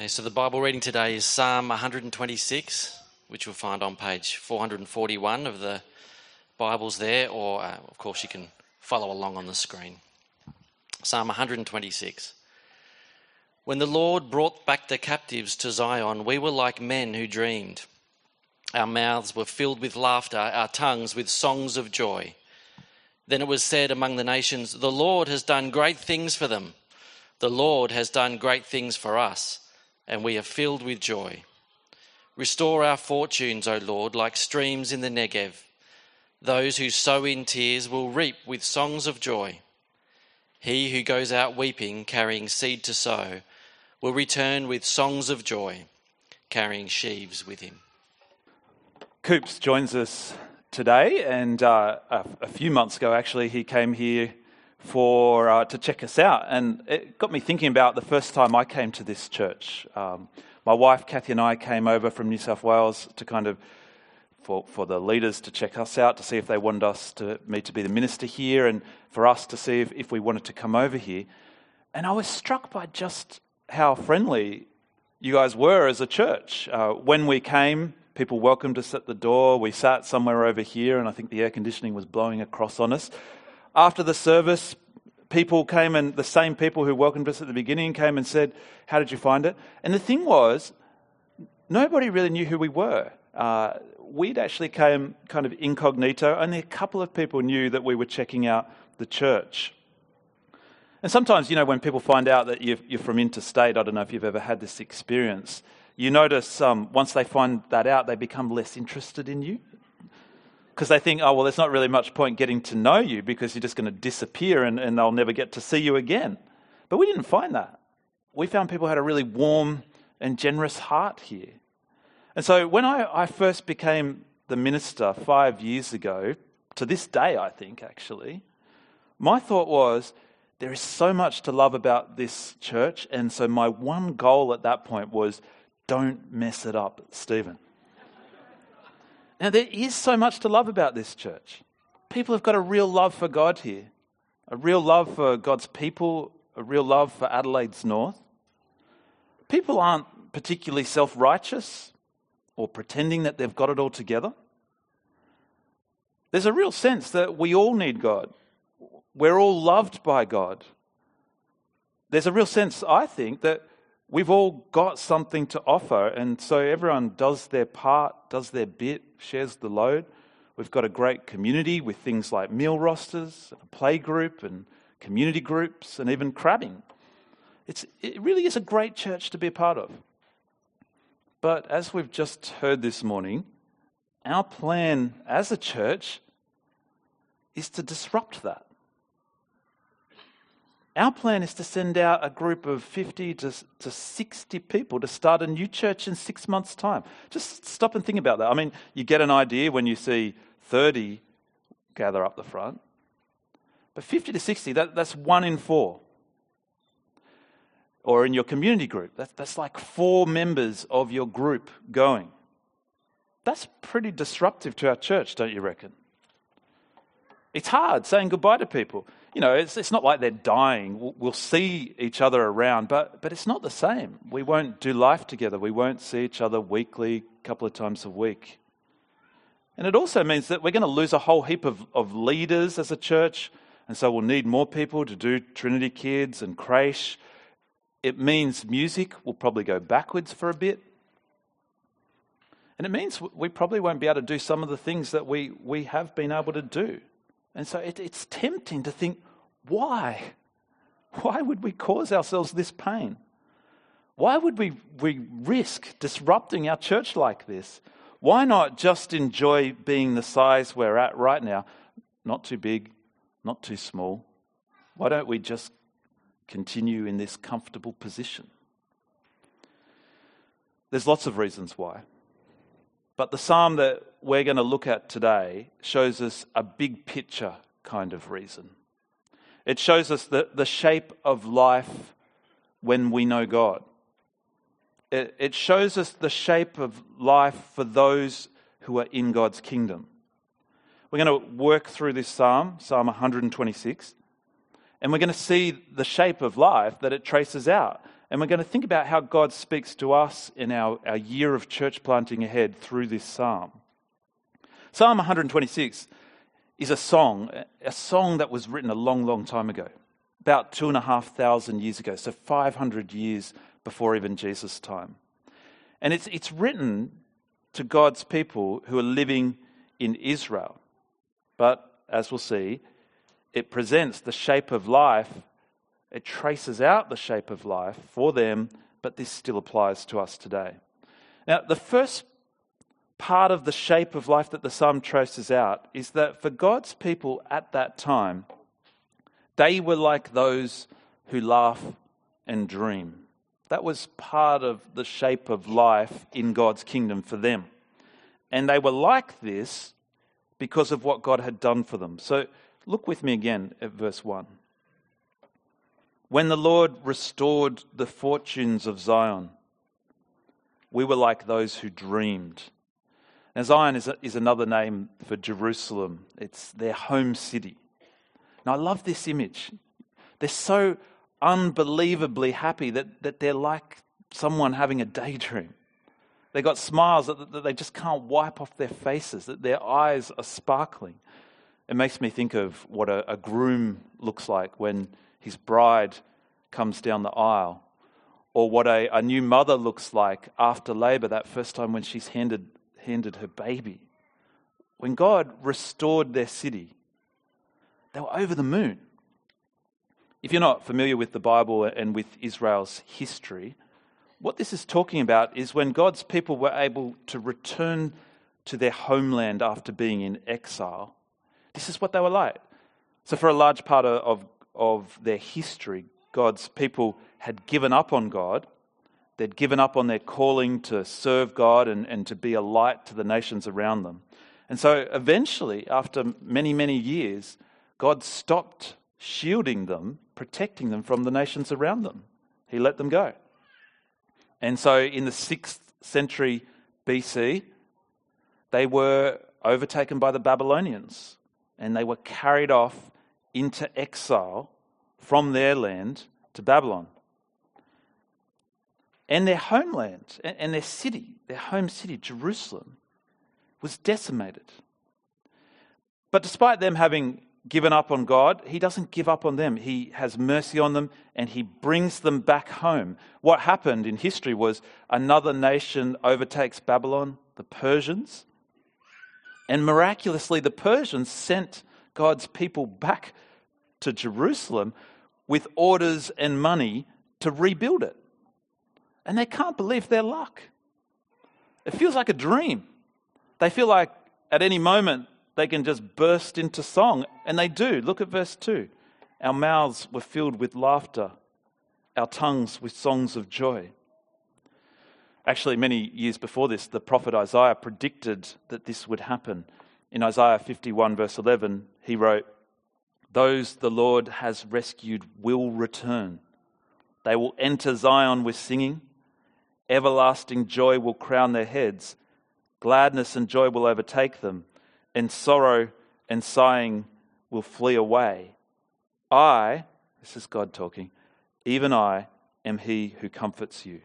Okay, so the Bible reading today is Psalm 126, which you'll find on page 441 of the Bibles there, or uh, of course you can follow along on the screen. Psalm 126. When the Lord brought back the captives to Zion, we were like men who dreamed. Our mouths were filled with laughter, our tongues with songs of joy. Then it was said among the nations, The Lord has done great things for them. The Lord has done great things for us and we are filled with joy. Restore our fortunes, O Lord, like streams in the Negev. Those who sow in tears will reap with songs of joy. He who goes out weeping, carrying seed to sow, will return with songs of joy, carrying sheaves with him. Coops joins us today, and uh, a, a, few months ago, actually, he came here for uh, to check us out, and it got me thinking about the first time I came to this church. Um, my wife Kathy and I came over from New South Wales to kind of for, for the leaders to check us out to see if they wanted us to me to be the minister here, and for us to see if, if we wanted to come over here. And I was struck by just how friendly you guys were as a church. Uh, when we came, people welcomed us at the door. We sat somewhere over here, and I think the air conditioning was blowing across on us after the service, people came and the same people who welcomed us at the beginning came and said, How did you find it? And the thing was, nobody really knew who we were. Uh, we'd actually came kind of incognito. Only a couple of people knew that we were checking out the church. And sometimes, you know, when people find out that you're, you're from interstate, I don't know if you've ever had this experience, you notice um, once they find that out, they become less interested in you because they think, oh, well, there's not really much point getting to know you because you're just going to disappear and, and they'll never get to see you again. But we didn't find that. We found people had a really warm and generous heart here. And so when I, I first became the minister five years ago, to this day, I think, actually, my thought was, there is so much to love about this church. And so my one goal at that point was, don't mess it up, Stephen. Now, there is so much to love about this church. People have got a real love for God here, a real love for God's people, a real love for Adelaide's North. People aren't particularly self righteous or pretending that they've got it all together. There's a real sense that we all need God. We're all loved by God. There's a real sense, I think, that we've all got something to offer, and so everyone does their part, does their bit, shares the load. We've got a great community with things like meal rosters, a play group, and community groups, and even crabbing. It's, it really is a great church to be a part of. But as we've just heard this morning, our plan as a church is to disrupt that. Our plan is to send out a group of 50 to, to 60 people to start a new church in six months' time. Just stop and think about that. I mean, you get an idea when you see 30 gather up the front, but 50 to 60, that, that's one in four. Or in your community group, that, that's like four members of your group going. That's pretty disruptive to our church, don't you reckon? It's hard saying goodbye to people. You know, it's, it's not like they're dying. We'll, we'll see each other around, but, but it's not the same. We won't do life together. We won't see each other weekly, a couple of times a week. And it also means that we're going to lose a whole heap of, of leaders as a church. And so we'll need more people to do Trinity Kids and Creche. It means music will probably go backwards for a bit. And it means we probably won't be able to do some of the things that we, we have been able to do. And so it, it's tempting to think, why? Why would we cause ourselves this pain? Why would we, we risk disrupting our church like this? Why not just enjoy being the size we're at right now? Not too big, not too small. Why don't we just continue in this comfortable position? There's lots of reasons why. But the psalm that we're going to look at today shows us a big picture kind of reason. It shows us the, the shape of life when we know God. It, it shows us the shape of life for those who are in God's kingdom. We're going to work through this psalm, Psalm 126, and we're going to see the shape of life that it traces out. And we're going to think about how God speaks to us in our, our year of church planting ahead through this psalm. Psalm 126 is a song, a song that was written a long, long time ago, about two and a half thousand years ago, so 500 years before even Jesus' time. And it's, it's written to God's people who are living in Israel. But as we'll see, it presents the shape of life, it traces out the shape of life for them, but this still applies to us today. Now, the first part of the shape of life that the psalm traces out is that for God's people at that time, they were like those who laugh and dream. That was part of the shape of life in God's kingdom for them. And they were like this because of what God had done for them. So look with me again at verse 1. When the Lord restored the fortunes of Zion, we were like those who dreamed. Now, Zion is, a, is another name for Jerusalem, it's their home city. Now, I love this image. They're so unbelievably happy that, that they're like someone having a daydream. They've got smiles that, that they just can't wipe off their faces, that their eyes are sparkling. It makes me think of what a, a groom looks like when his bride comes down the aisle, or what a, a new mother looks like after labor, that first time when she's handed, handed her baby. When God restored their city, they were over the moon. If you're not familiar with the Bible and with Israel's history, what this is talking about is when God's people were able to return to their homeland after being in exile. This is what they were like. So, for a large part of, of their history, God's people had given up on God. They'd given up on their calling to serve God and, and to be a light to the nations around them. And so, eventually, after many, many years, God stopped shielding them, protecting them from the nations around them. He let them go. And so in the 6th century BC, they were overtaken by the Babylonians and they were carried off into exile from their land to Babylon. And their homeland and their city, their home city, Jerusalem, was decimated. But despite them having given up on God, He doesn't give up on them. He has mercy on them and He brings them back home. What happened in history was another nation overtakes Babylon, the Persians, and miraculously, the Persians sent God's people back to Jerusalem with orders and money to rebuild it. And they can't believe their luck. It feels like a dream. They feel like at any moment they can just burst into song. And they do. Look at verse 2. Our mouths were filled with laughter, our tongues with songs of joy. Actually, many years before this, the prophet Isaiah predicted that this would happen. In Isaiah 51, verse 11, he wrote, Those the Lord has rescued will return. They will enter Zion with singing. Everlasting joy will crown their heads. Gladness and joy will overtake them and sorrow and sighing will flee away. I, this is God talking, even I am he who comforts you.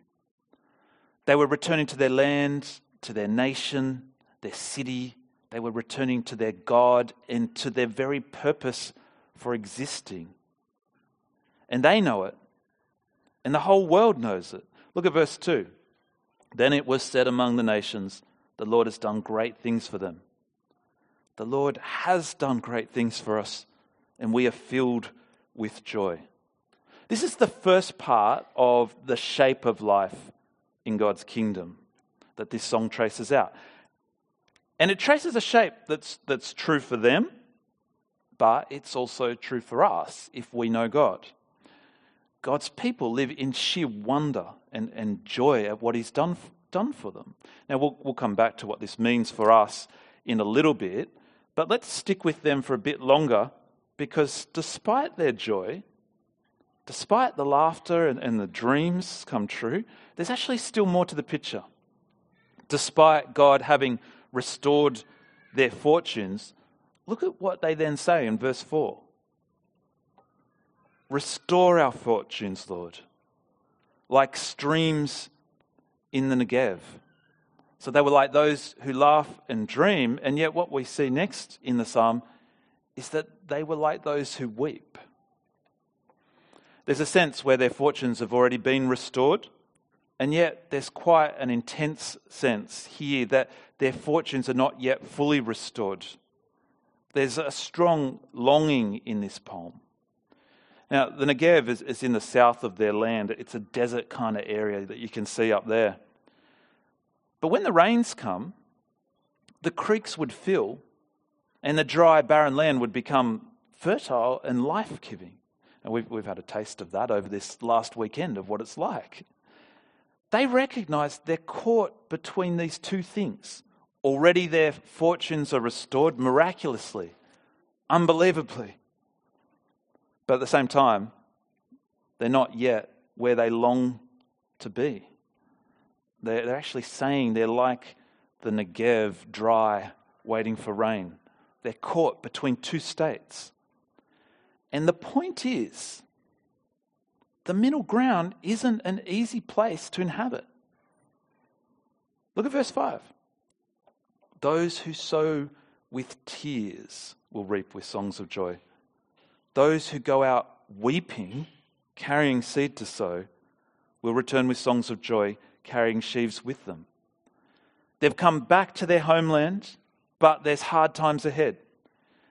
They were returning to their land, to their nation, their city. They were returning to their God and to their very purpose for existing. And they know it. And the whole world knows it. Look at verse 2. Then it was said among the nations, The Lord has done great things for them. The Lord has done great things for us, and we are filled with joy. This is the first part of the shape of life in God's kingdom that this song traces out. And it traces a shape that's, that's true for them, but it's also true for us if we know God. God's people live in sheer wonder and, and joy at what He's done, done for them. Now, we'll, we'll come back to what this means for us in a little bit, but let's stick with them for a bit longer because despite their joy, despite the laughter and, and, the dreams come true, there's actually still more to the picture. Despite God having restored their fortunes, look at what they then say in verse 4 Restore our fortunes, Lord. like streams in the Negev. So they were like those who laugh and dream, and yet what we see next in the psalm is that they were like those who weep. There's a sense where their fortunes have already been restored, and yet there's quite an intense sense here that their fortunes are not yet fully restored. There's a strong longing in this poem. Now, the Negev is, is in the south of their land. It's a desert kind of area that you can see up there. But when the rains come, the creeks would fill and the dry, barren land would become fertile and life giving. And we've, we've had a taste of that over this last weekend of what it's like. They recognize they're caught between these two things. Already their fortunes are restored miraculously, unbelievably. But at the same time, they're not yet where they long to be. They're, they're actually saying they're like the Negev, dry, waiting for rain. They're caught between two states. And the point is, the middle ground isn't an easy place to inhabit. Look at verse 5. Those who sow with tears will reap with songs of joy. Those who go out weeping, carrying seed to sow, will return with songs of joy, carrying sheaves with them. They've come back to their homeland, but there's hard times ahead.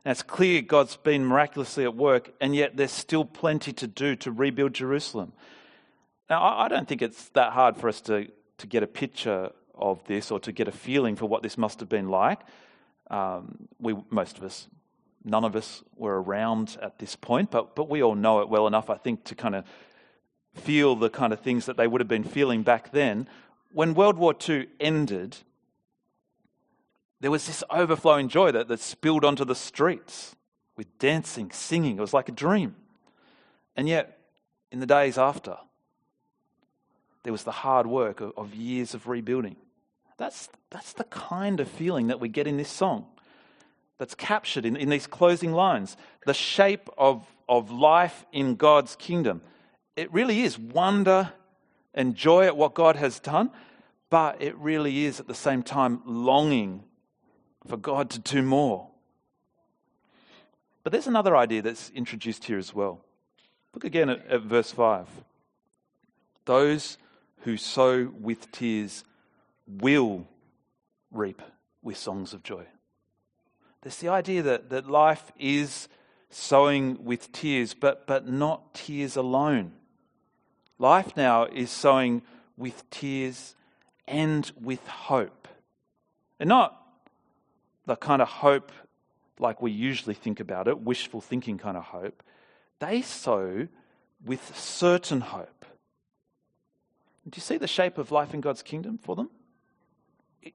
It's clear God's been miraculously at work, and yet there's still plenty to do to rebuild Jerusalem. Now, I don't think it's that hard for us to, to get a picture of this or to get a feeling for what this must have been like. Um, we, most of us, none of us were around at this point, but, but we all know it well enough, I think, to kind of feel the kind of things that they would have been feeling back then. When World War II ended, there was this overflowing joy that, that spilled onto the streets with dancing, singing. It was like a dream. And yet, in the days after, there was the hard work of, of years of rebuilding. That's, that's the kind of feeling that we get in this song that's captured in, in these closing lines. The shape of, of life in God's kingdom. It really is wonder and joy at what God has done, but it really is at the same time longing for God to do more. But there's another idea that's introduced here as well. Look again at, at verse 5. Those who sow with tears will reap with songs of joy. There's the idea that, that life is sowing with tears, but, but not tears alone. Life now is sowing with tears and with hope. And not the kind of hope like we usually think about it, wishful thinking kind of hope. They sow with certain hope. Do you see the shape of life in God's kingdom for them?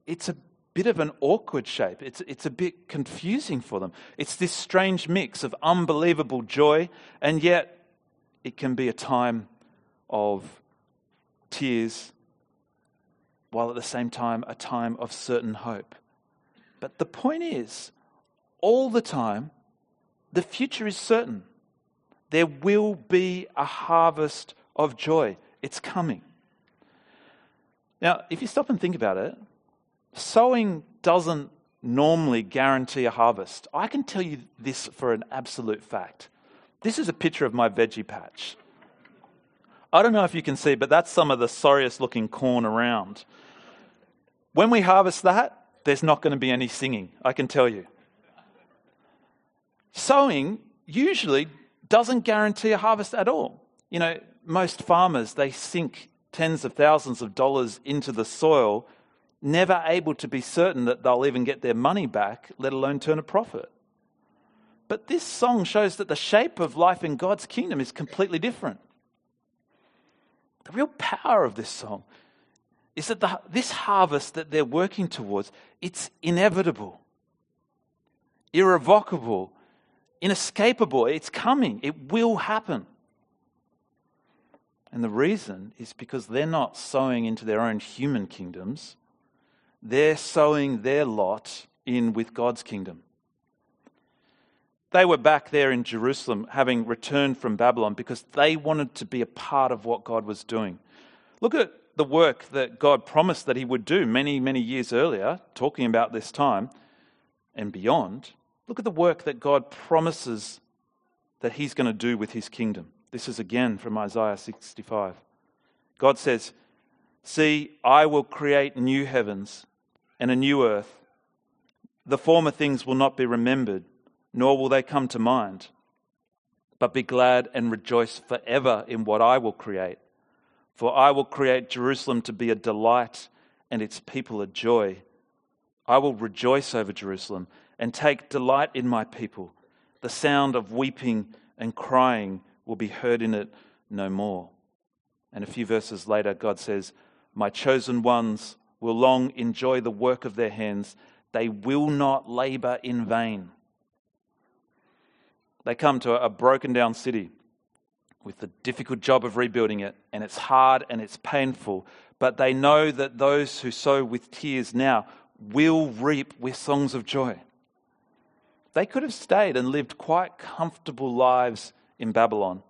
It's a bit of an awkward shape. It's, it's a bit confusing for them. It's this strange mix of unbelievable joy, and yet it can be a time of tears, while at the same time, a time of certain hope. But the point is, all the time, the future is certain. There will be a harvest of joy. It's coming. Now, if you stop and think about it, sowing doesn't normally guarantee a harvest. I can tell you this for an absolute fact. This is a picture of my veggie patch. I don't know if you can see, but that's some of the sorriest looking corn around. When we harvest that, there's not going to be any singing, I can tell you. Sowing usually doesn't guarantee a harvest at all. You know, most farmers, they sink tens of thousands of dollars into the soil, never able to be certain that they'll even get their money back, let alone turn a profit. But this song shows that the shape of life in God's kingdom is completely different. The real power of this song is that the, this harvest that they're working towards, it's inevitable, irrevocable, inescapable. It's coming. It will happen. And the reason is because they're not sowing into their own human kingdoms. They're sowing their lot in with God's kingdom. They were back there in Jerusalem having returned from Babylon because they wanted to be a part of what God was doing. Look at the work that God promised that He would do many, many years earlier, talking about this time and beyond. Look at the work that God promises that He's going to do with His kingdom. This is again from Isaiah 65. God says, See, I will create new heavens and a new earth. The former things will not be remembered, nor will they come to mind. But be glad and rejoice forever in what I will create. For I will create Jerusalem to be a delight and its people a joy. I will rejoice over Jerusalem and take delight in my people. The sound of weeping and crying will be heard in it no more. And a few verses later, God says, My chosen ones will long enjoy the work of their hands. They will not labor in vain. They come to a broken down city with the difficult job of rebuilding it, and it's hard and it's painful, but they know that those who sow with tears now will reap with songs of joy. They could have stayed and lived quite comfortable lives in Babylon.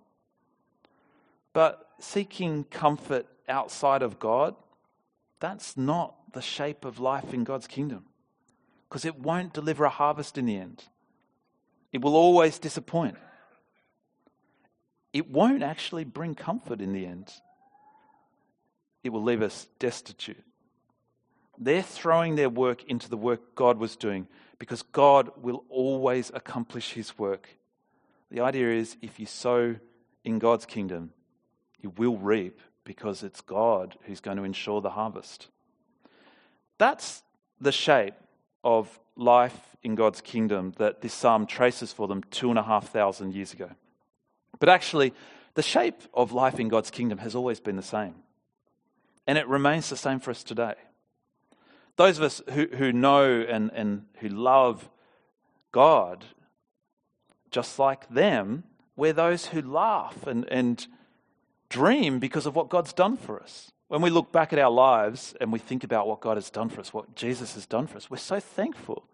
But seeking comfort outside of God, that's not the shape of life in God's kingdom because it won't deliver a harvest in the end. It will always disappoint. It won't actually bring comfort in the end. It will leave us destitute. They're throwing their work into the work God was doing because God will always accomplish his work. The idea is if you sow in God's kingdom, you will reap because it's God who's going to ensure the harvest. That's the shape of life in God's kingdom that this psalm traces for them two and a half thousand years ago. But actually, the shape of life in God's kingdom has always been the same. And it remains the same for us today. Those of us who, who know and, and who love God, just like them, we're those who laugh and, and dream because of what God's done for us. When we look back at our lives and we think about what God has done for us, what Jesus has done for us, we're so thankful.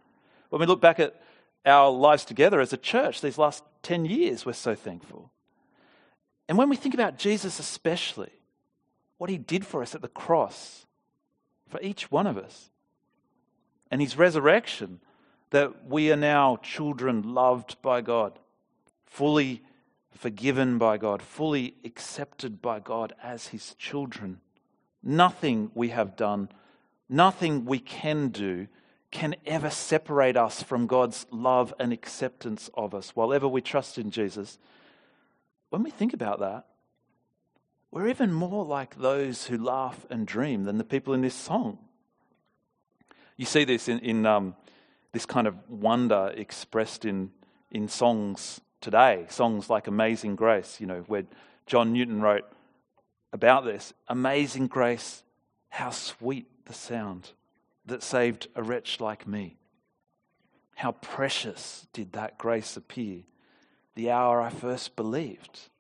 When we look back at our lives together as a church these last 10 years, we're so thankful. And when we think about Jesus, especially, what he did for us at the cross, for each one of us, and his resurrection, that we are now children loved by God, fully forgiven by God, fully accepted by God as his children. Nothing we have done, nothing we can do can ever separate us from God's love and acceptance of us while ever we trust in Jesus. When we think about that, we're even more like those who laugh and dream than the people in this song. You see this in, in um, this kind of wonder expressed in, in songs today, songs like Amazing Grace, you know, where John Newton wrote about this Amazing Grace, how sweet the sound that saved a wretch like me. How precious did that grace appear the hour I first believed.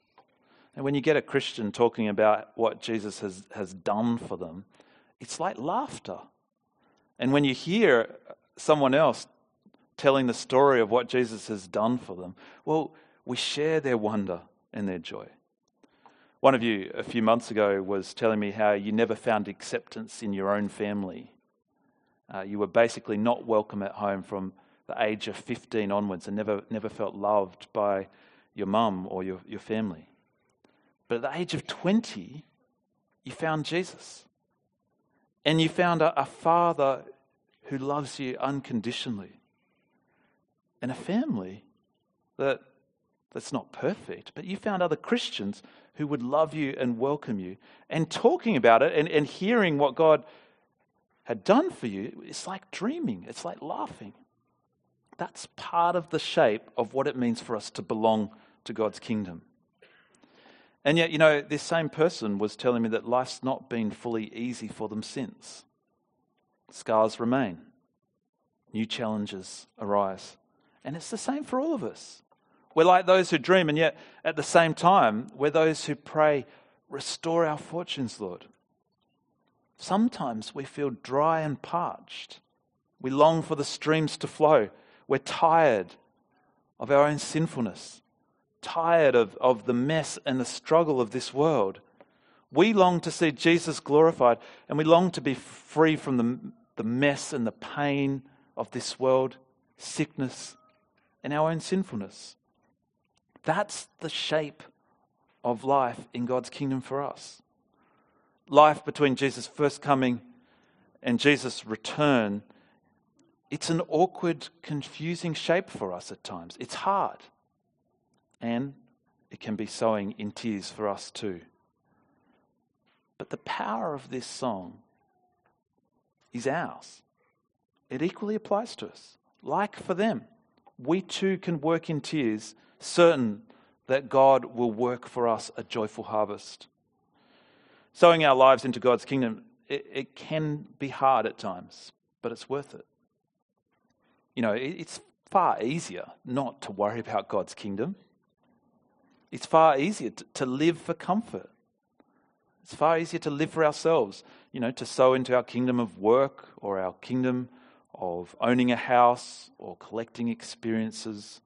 And when you get a Christian talking about what Jesus has, has done for them, it's like laughter. And when you hear someone else telling the story of what Jesus has done for them, well, we share their wonder and their joy. One of you a few months ago was telling me how you never found acceptance in your own family. Uh, you were basically not welcome at home from the age of 15 onwards and never, never felt loved by your mum or your, your family. But at the age of 20, you found Jesus. And you found a, a father who loves you unconditionally and a family that that's not perfect, but you found other Christians who would love you and welcome you. And talking about it and, and hearing what God had done for you, it's like dreaming, it's like laughing. That's part of the shape of what it means for us to belong to God's kingdom. And yet, you know, this same person was telling me that life's not been fully easy for them since. Scars remain, new challenges arise. And it's the same for all of us. We're like those who dream, and yet at the same time, we're those who pray, Restore our fortunes, Lord. Sometimes we feel dry and parched. We long for the streams to flow. We're tired of our own sinfulness, tired of, of the mess and the struggle of this world. We long to see Jesus glorified, and we long to be free from the, the mess and the pain of this world, sickness, and our own sinfulness. That's the shape of life in God's kingdom for us. Life between Jesus' first coming and Jesus' return, it's an awkward, confusing shape for us at times. It's hard. And it can be sowing in tears for us too. But the power of this song is ours. It equally applies to us. Like for them, we too can work in tears, certain that God will work for us a joyful harvest. Sowing our lives into God's kingdom, it, it can be hard at times, but it's worth it. You know, it, it's far easier not to worry about God's kingdom. It's far easier to, to live for comfort. It's far easier to live for ourselves, you know, to sow into our kingdom of work or our kingdom of owning a house or collecting experiences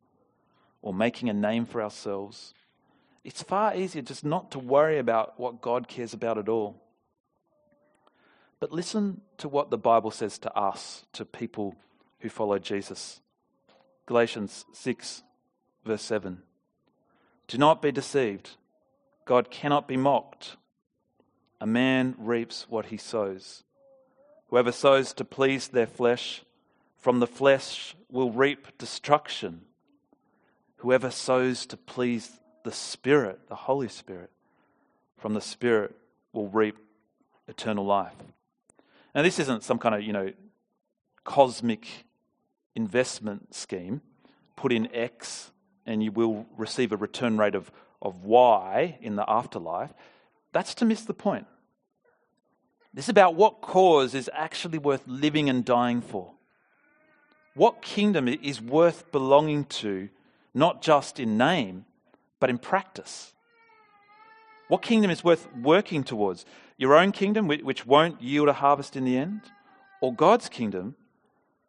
or making a name for ourselves. It's far easier just not to worry about what God cares about at all. But listen to what the Bible says to us, to people who follow Jesus. Galatians 6, verse 7. Do not be deceived. God cannot be mocked. A man reaps what he sows. Whoever sows to please their flesh, from the flesh will reap destruction. Whoever sows to please the Spirit, the Holy Spirit, from the Spirit will reap eternal life. Now, this isn't some kind of, you know, cosmic investment scheme. Put in X and you will receive a return rate of, of Y in the afterlife. That's to miss the point. This is about what cause is actually worth living and dying for. What kingdom is worth belonging to, not just in name, but in practice? What kingdom is worth working towards? Your own kingdom, which won't yield a harvest in the end? Or God's kingdom,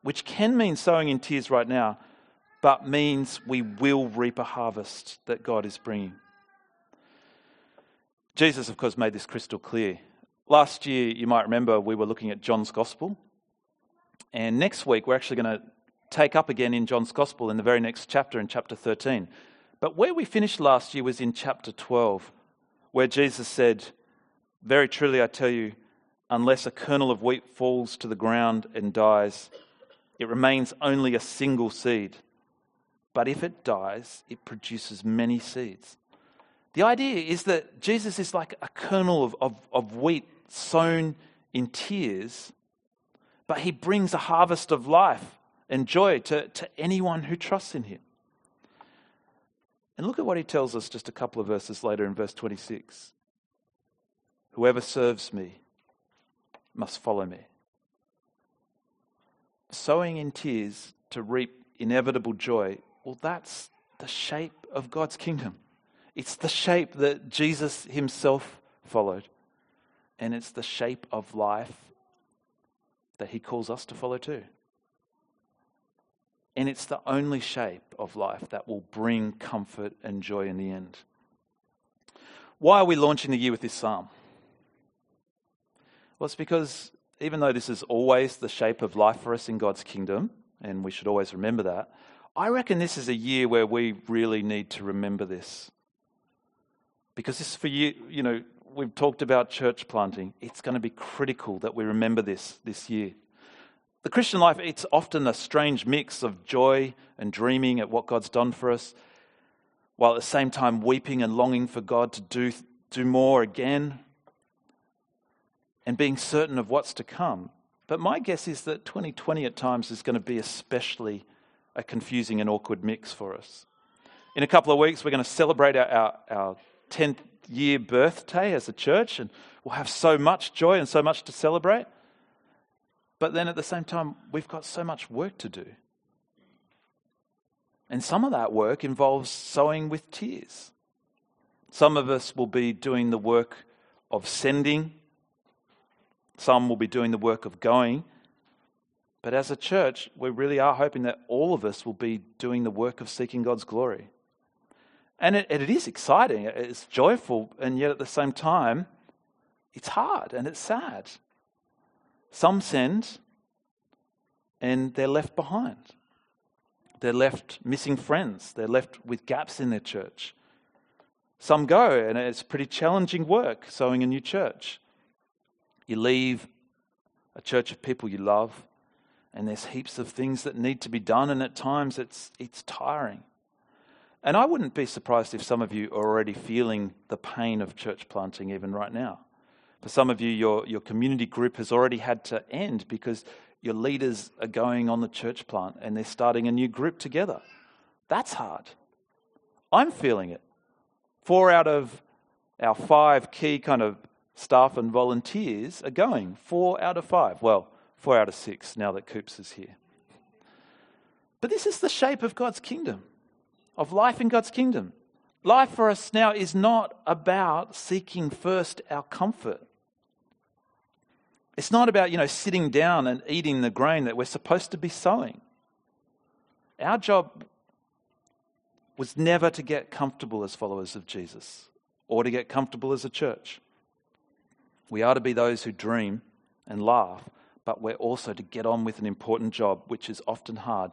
which can mean sowing in tears right now, but means we will reap a harvest that God is bringing? Jesus, of course, made this crystal clear. Last year, you might remember, we were looking at John's Gospel. And next week, we're actually going to take up again in John's Gospel in the very next chapter, in chapter 13. But where we finished last year was in chapter 12, where Jesus said, Very truly I tell you, unless a kernel of wheat falls to the ground and dies, it remains only a single seed. But if it dies, it produces many seeds. The idea is that Jesus is like a kernel of, of, of wheat sown in tears, but he brings a harvest of life and joy to, to anyone who trusts in him. And look at what he tells us just a couple of verses later in verse 26. Whoever serves me must follow me. Sowing in tears to reap inevitable joy, well, that's the shape of God's kingdom. It's the shape that Jesus himself followed. And it's the shape of life that he calls us to follow too. And it's the only shape of life that will bring comfort and joy in the end. Why are we launching the year with this psalm? Well, it's because even though this is always the shape of life for us in God's kingdom, and we should always remember that, I reckon this is a year where we really need to remember this. Because this is for you, you know, we've talked about church planting. It's going to be critical that we remember this this year. The Christian life, it's often a strange mix of joy and dreaming at what God's done for us, while at the same time weeping and longing for God to do, do more again and being certain of what's to come. But my guess is that 2020 at times is going to be especially a confusing and awkward mix for us. In a couple of weeks, we're going to celebrate our, our, our 10th year birthday as a church, and we'll have so much joy and so much to celebrate. But then at the same time, we've got so much work to do. And some of that work involves sowing with tears. Some of us will be doing the work of sending, some will be doing the work of going. But as a church, we really are hoping that all of us will be doing the work of seeking God's glory. And it, it is exciting, it's joyful, and yet at the same time, it's hard and it's sad. Some send and they're left behind. They're left missing friends. They're left with gaps in their church. Some go, and it's pretty challenging work sowing a new church. You leave a church of people you love, and there's heaps of things that need to be done, and at times it's, it's tiring. And I wouldn't be surprised if some of you are already feeling the pain of church planting even right now. For some of you, your, your community group has already had to end because your leaders are going on the church plant and they're starting a new group together. That's hard. I'm feeling it. Four out of our five key kind of staff and volunteers are going. Four out of five. Well, four out of six now that Coops is here. But this is the shape of God's kingdom, of life in God's kingdom. Life for us now is not about seeking first our comfort. It's not about, you know, sitting down and eating the grain that we're supposed to be sowing. Our job was never to get comfortable as followers of Jesus or to get comfortable as a church. We are to be those who dream and laugh, but we're also to get on with an important job, which is often hard.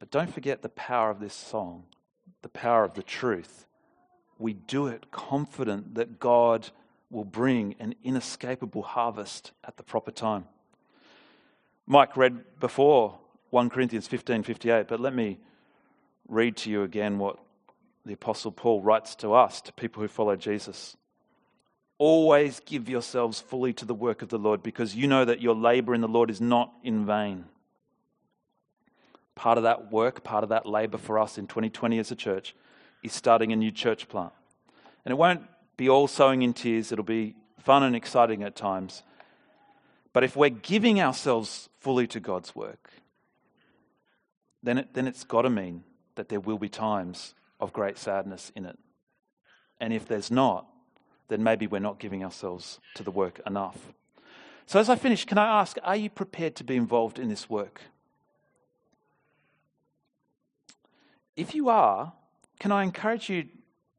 But don't forget the power of this song, the power of the truth. We do it confident that God will bring an inescapable harvest at the proper time. Mike read before 1 Corinthians 15 58, but let me read to you again what the Apostle Paul writes to us, to people who follow Jesus. Always give yourselves fully to the work of the Lord because you know that your labor in the Lord is not in vain. Part of that work, part of that labor for us in 2020 as a church is starting a new church plant. And it won't be all sowing in tears, it'll be fun and exciting at times. But if we're giving ourselves fully to God's work, then, it, then it's got to mean that there will be times of great sadness in it. And if there's not, then maybe we're not giving ourselves to the work enough. So, as I finish, can I ask, are you prepared to be involved in this work? If you are, can I encourage you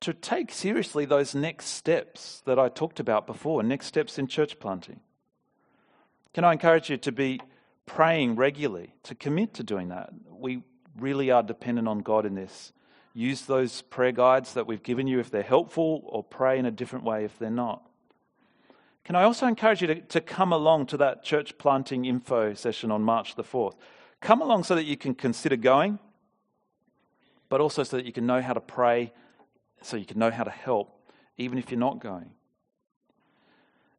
to take seriously those next steps that I talked about before, next steps in church planting? Can I encourage you to be praying regularly, to commit to doing that? We really are dependent on God in this. Use those prayer guides that we've given you if they're helpful, or pray in a different way if they're not. Can I also encourage you to, to come along to that church planting info session on March the 4th? Come along so that you can consider going, but also so that you can know how to pray, so you can know how to help, even if you're not going.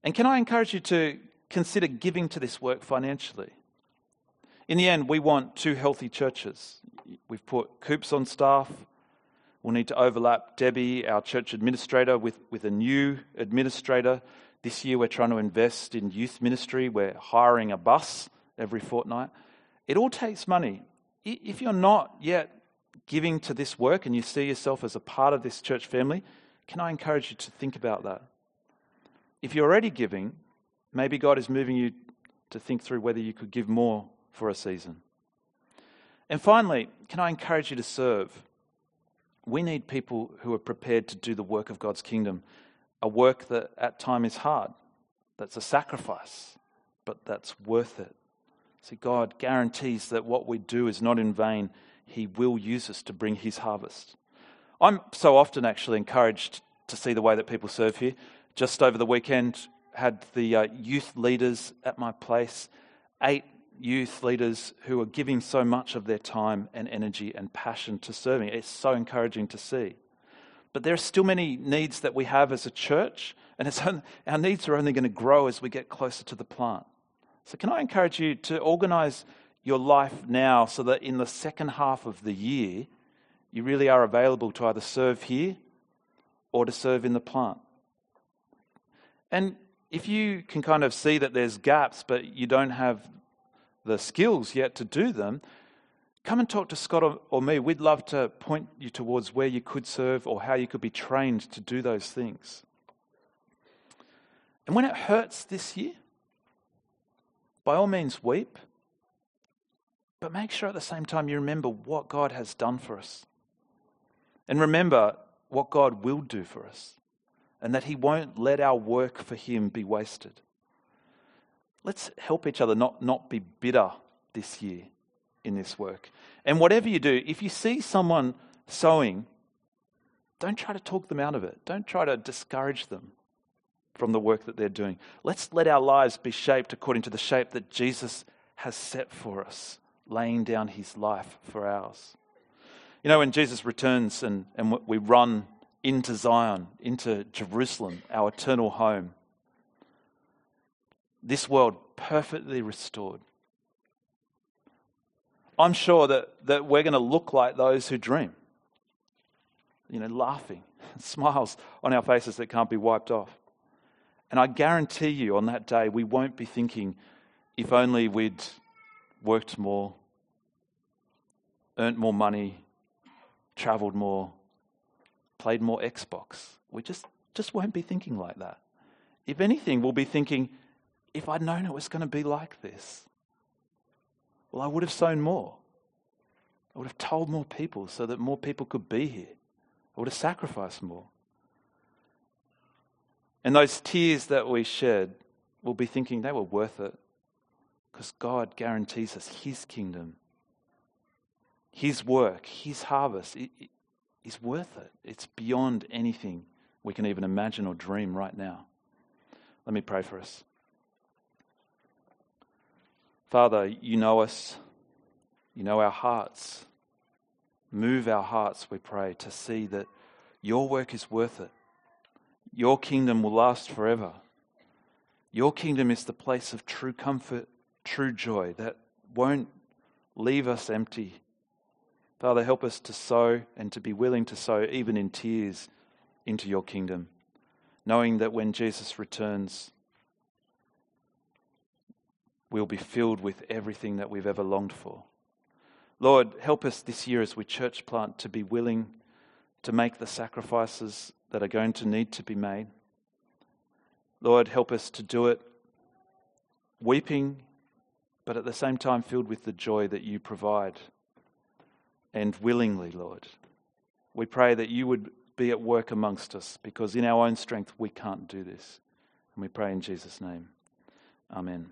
And can I encourage you to consider giving to this work financially? In the end, we want two healthy churches. We've put Coops on staff. We'll need to overlap Debbie, our church administrator, with, with a new administrator. This year, we're trying to invest in youth ministry. We're hiring a bus every fortnight. It all takes money. If you're not yet giving to this work and you see yourself as a part of this church family, can I encourage you to think about that? If you're already giving, maybe God is moving you to think through whether you could give more for a season. And finally, can I encourage you to serve? We need people who are prepared to do the work of God's kingdom, a work that at time is hard, that's a sacrifice, but that's worth it. See, God guarantees that what we do is not in vain. He will use us to bring His harvest. I'm so often actually encouraged to see the way that people serve here. Just over the weekend, had the uh, youth leaders at my place, eight youth leaders who are giving so much of their time and energy and passion to serving. It's so encouraging to see. But there are still many needs that we have as a church, and only, our needs are only going to grow as we get closer to the plant. So, can I encourage you to organize your life now so that in the second half of the year, you really are available to either serve here or to serve in the plant? And if you can kind of see that there's gaps, but you don't have the skills yet to do them, come and talk to Scott or, me. We'd love to point you towards where you could serve or how you could be trained to do those things. And when it hurts this year, by all means weep, but make sure at the same time you remember what God has done for us. And remember what God will do for us. and that He won't let our work for Him be wasted. Let's help each other not, not be bitter this year in this work. And whatever you do, if you see someone sowing, don't try to talk them out of it. Don't try to discourage them from the work that they're doing. Let's let our lives be shaped according to the shape that Jesus has set for us, laying down his life for ours. You know, when Jesus returns and, and we run into Zion, into Jerusalem, our eternal home, this world perfectly restored. I'm sure that, that we're going to look like those who dream. You know, laughing, smiles on our faces that can't be wiped off. And I guarantee you on that day, we won't be thinking, if only we'd worked more, earned more money, traveled more, played more Xbox. We just, just won't be thinking like that. If anything, we'll be thinking, if I'd known it was going to be like this, well, I would have sown more. I would have told more people so that more people could be here. I would have sacrificed more. And those tears that we shed, we'll be thinking they were worth it because God guarantees us His kingdom, His work, His harvest it, it, is worth it. It's beyond anything we can even imagine or dream right now. Let me pray for us. Father, you know us, you know our hearts. Move our hearts, we pray, to see that your work is worth it. Your kingdom will last forever. Your kingdom is the place of true comfort, true joy that won't leave us empty. Father, help us to sow and to be willing to sow, even in tears, into your kingdom, knowing that when Jesus returns, we'll be filled with everything that we've ever longed for. Lord, help us this year as we church plant to be willing to make the sacrifices that are going to need to be made. Lord, help us to do it weeping, but at the same time filled with the joy that you provide and willingly, Lord. We pray that you would be at work amongst us because in our own strength we can't do this. And we pray in Jesus' name. Amen.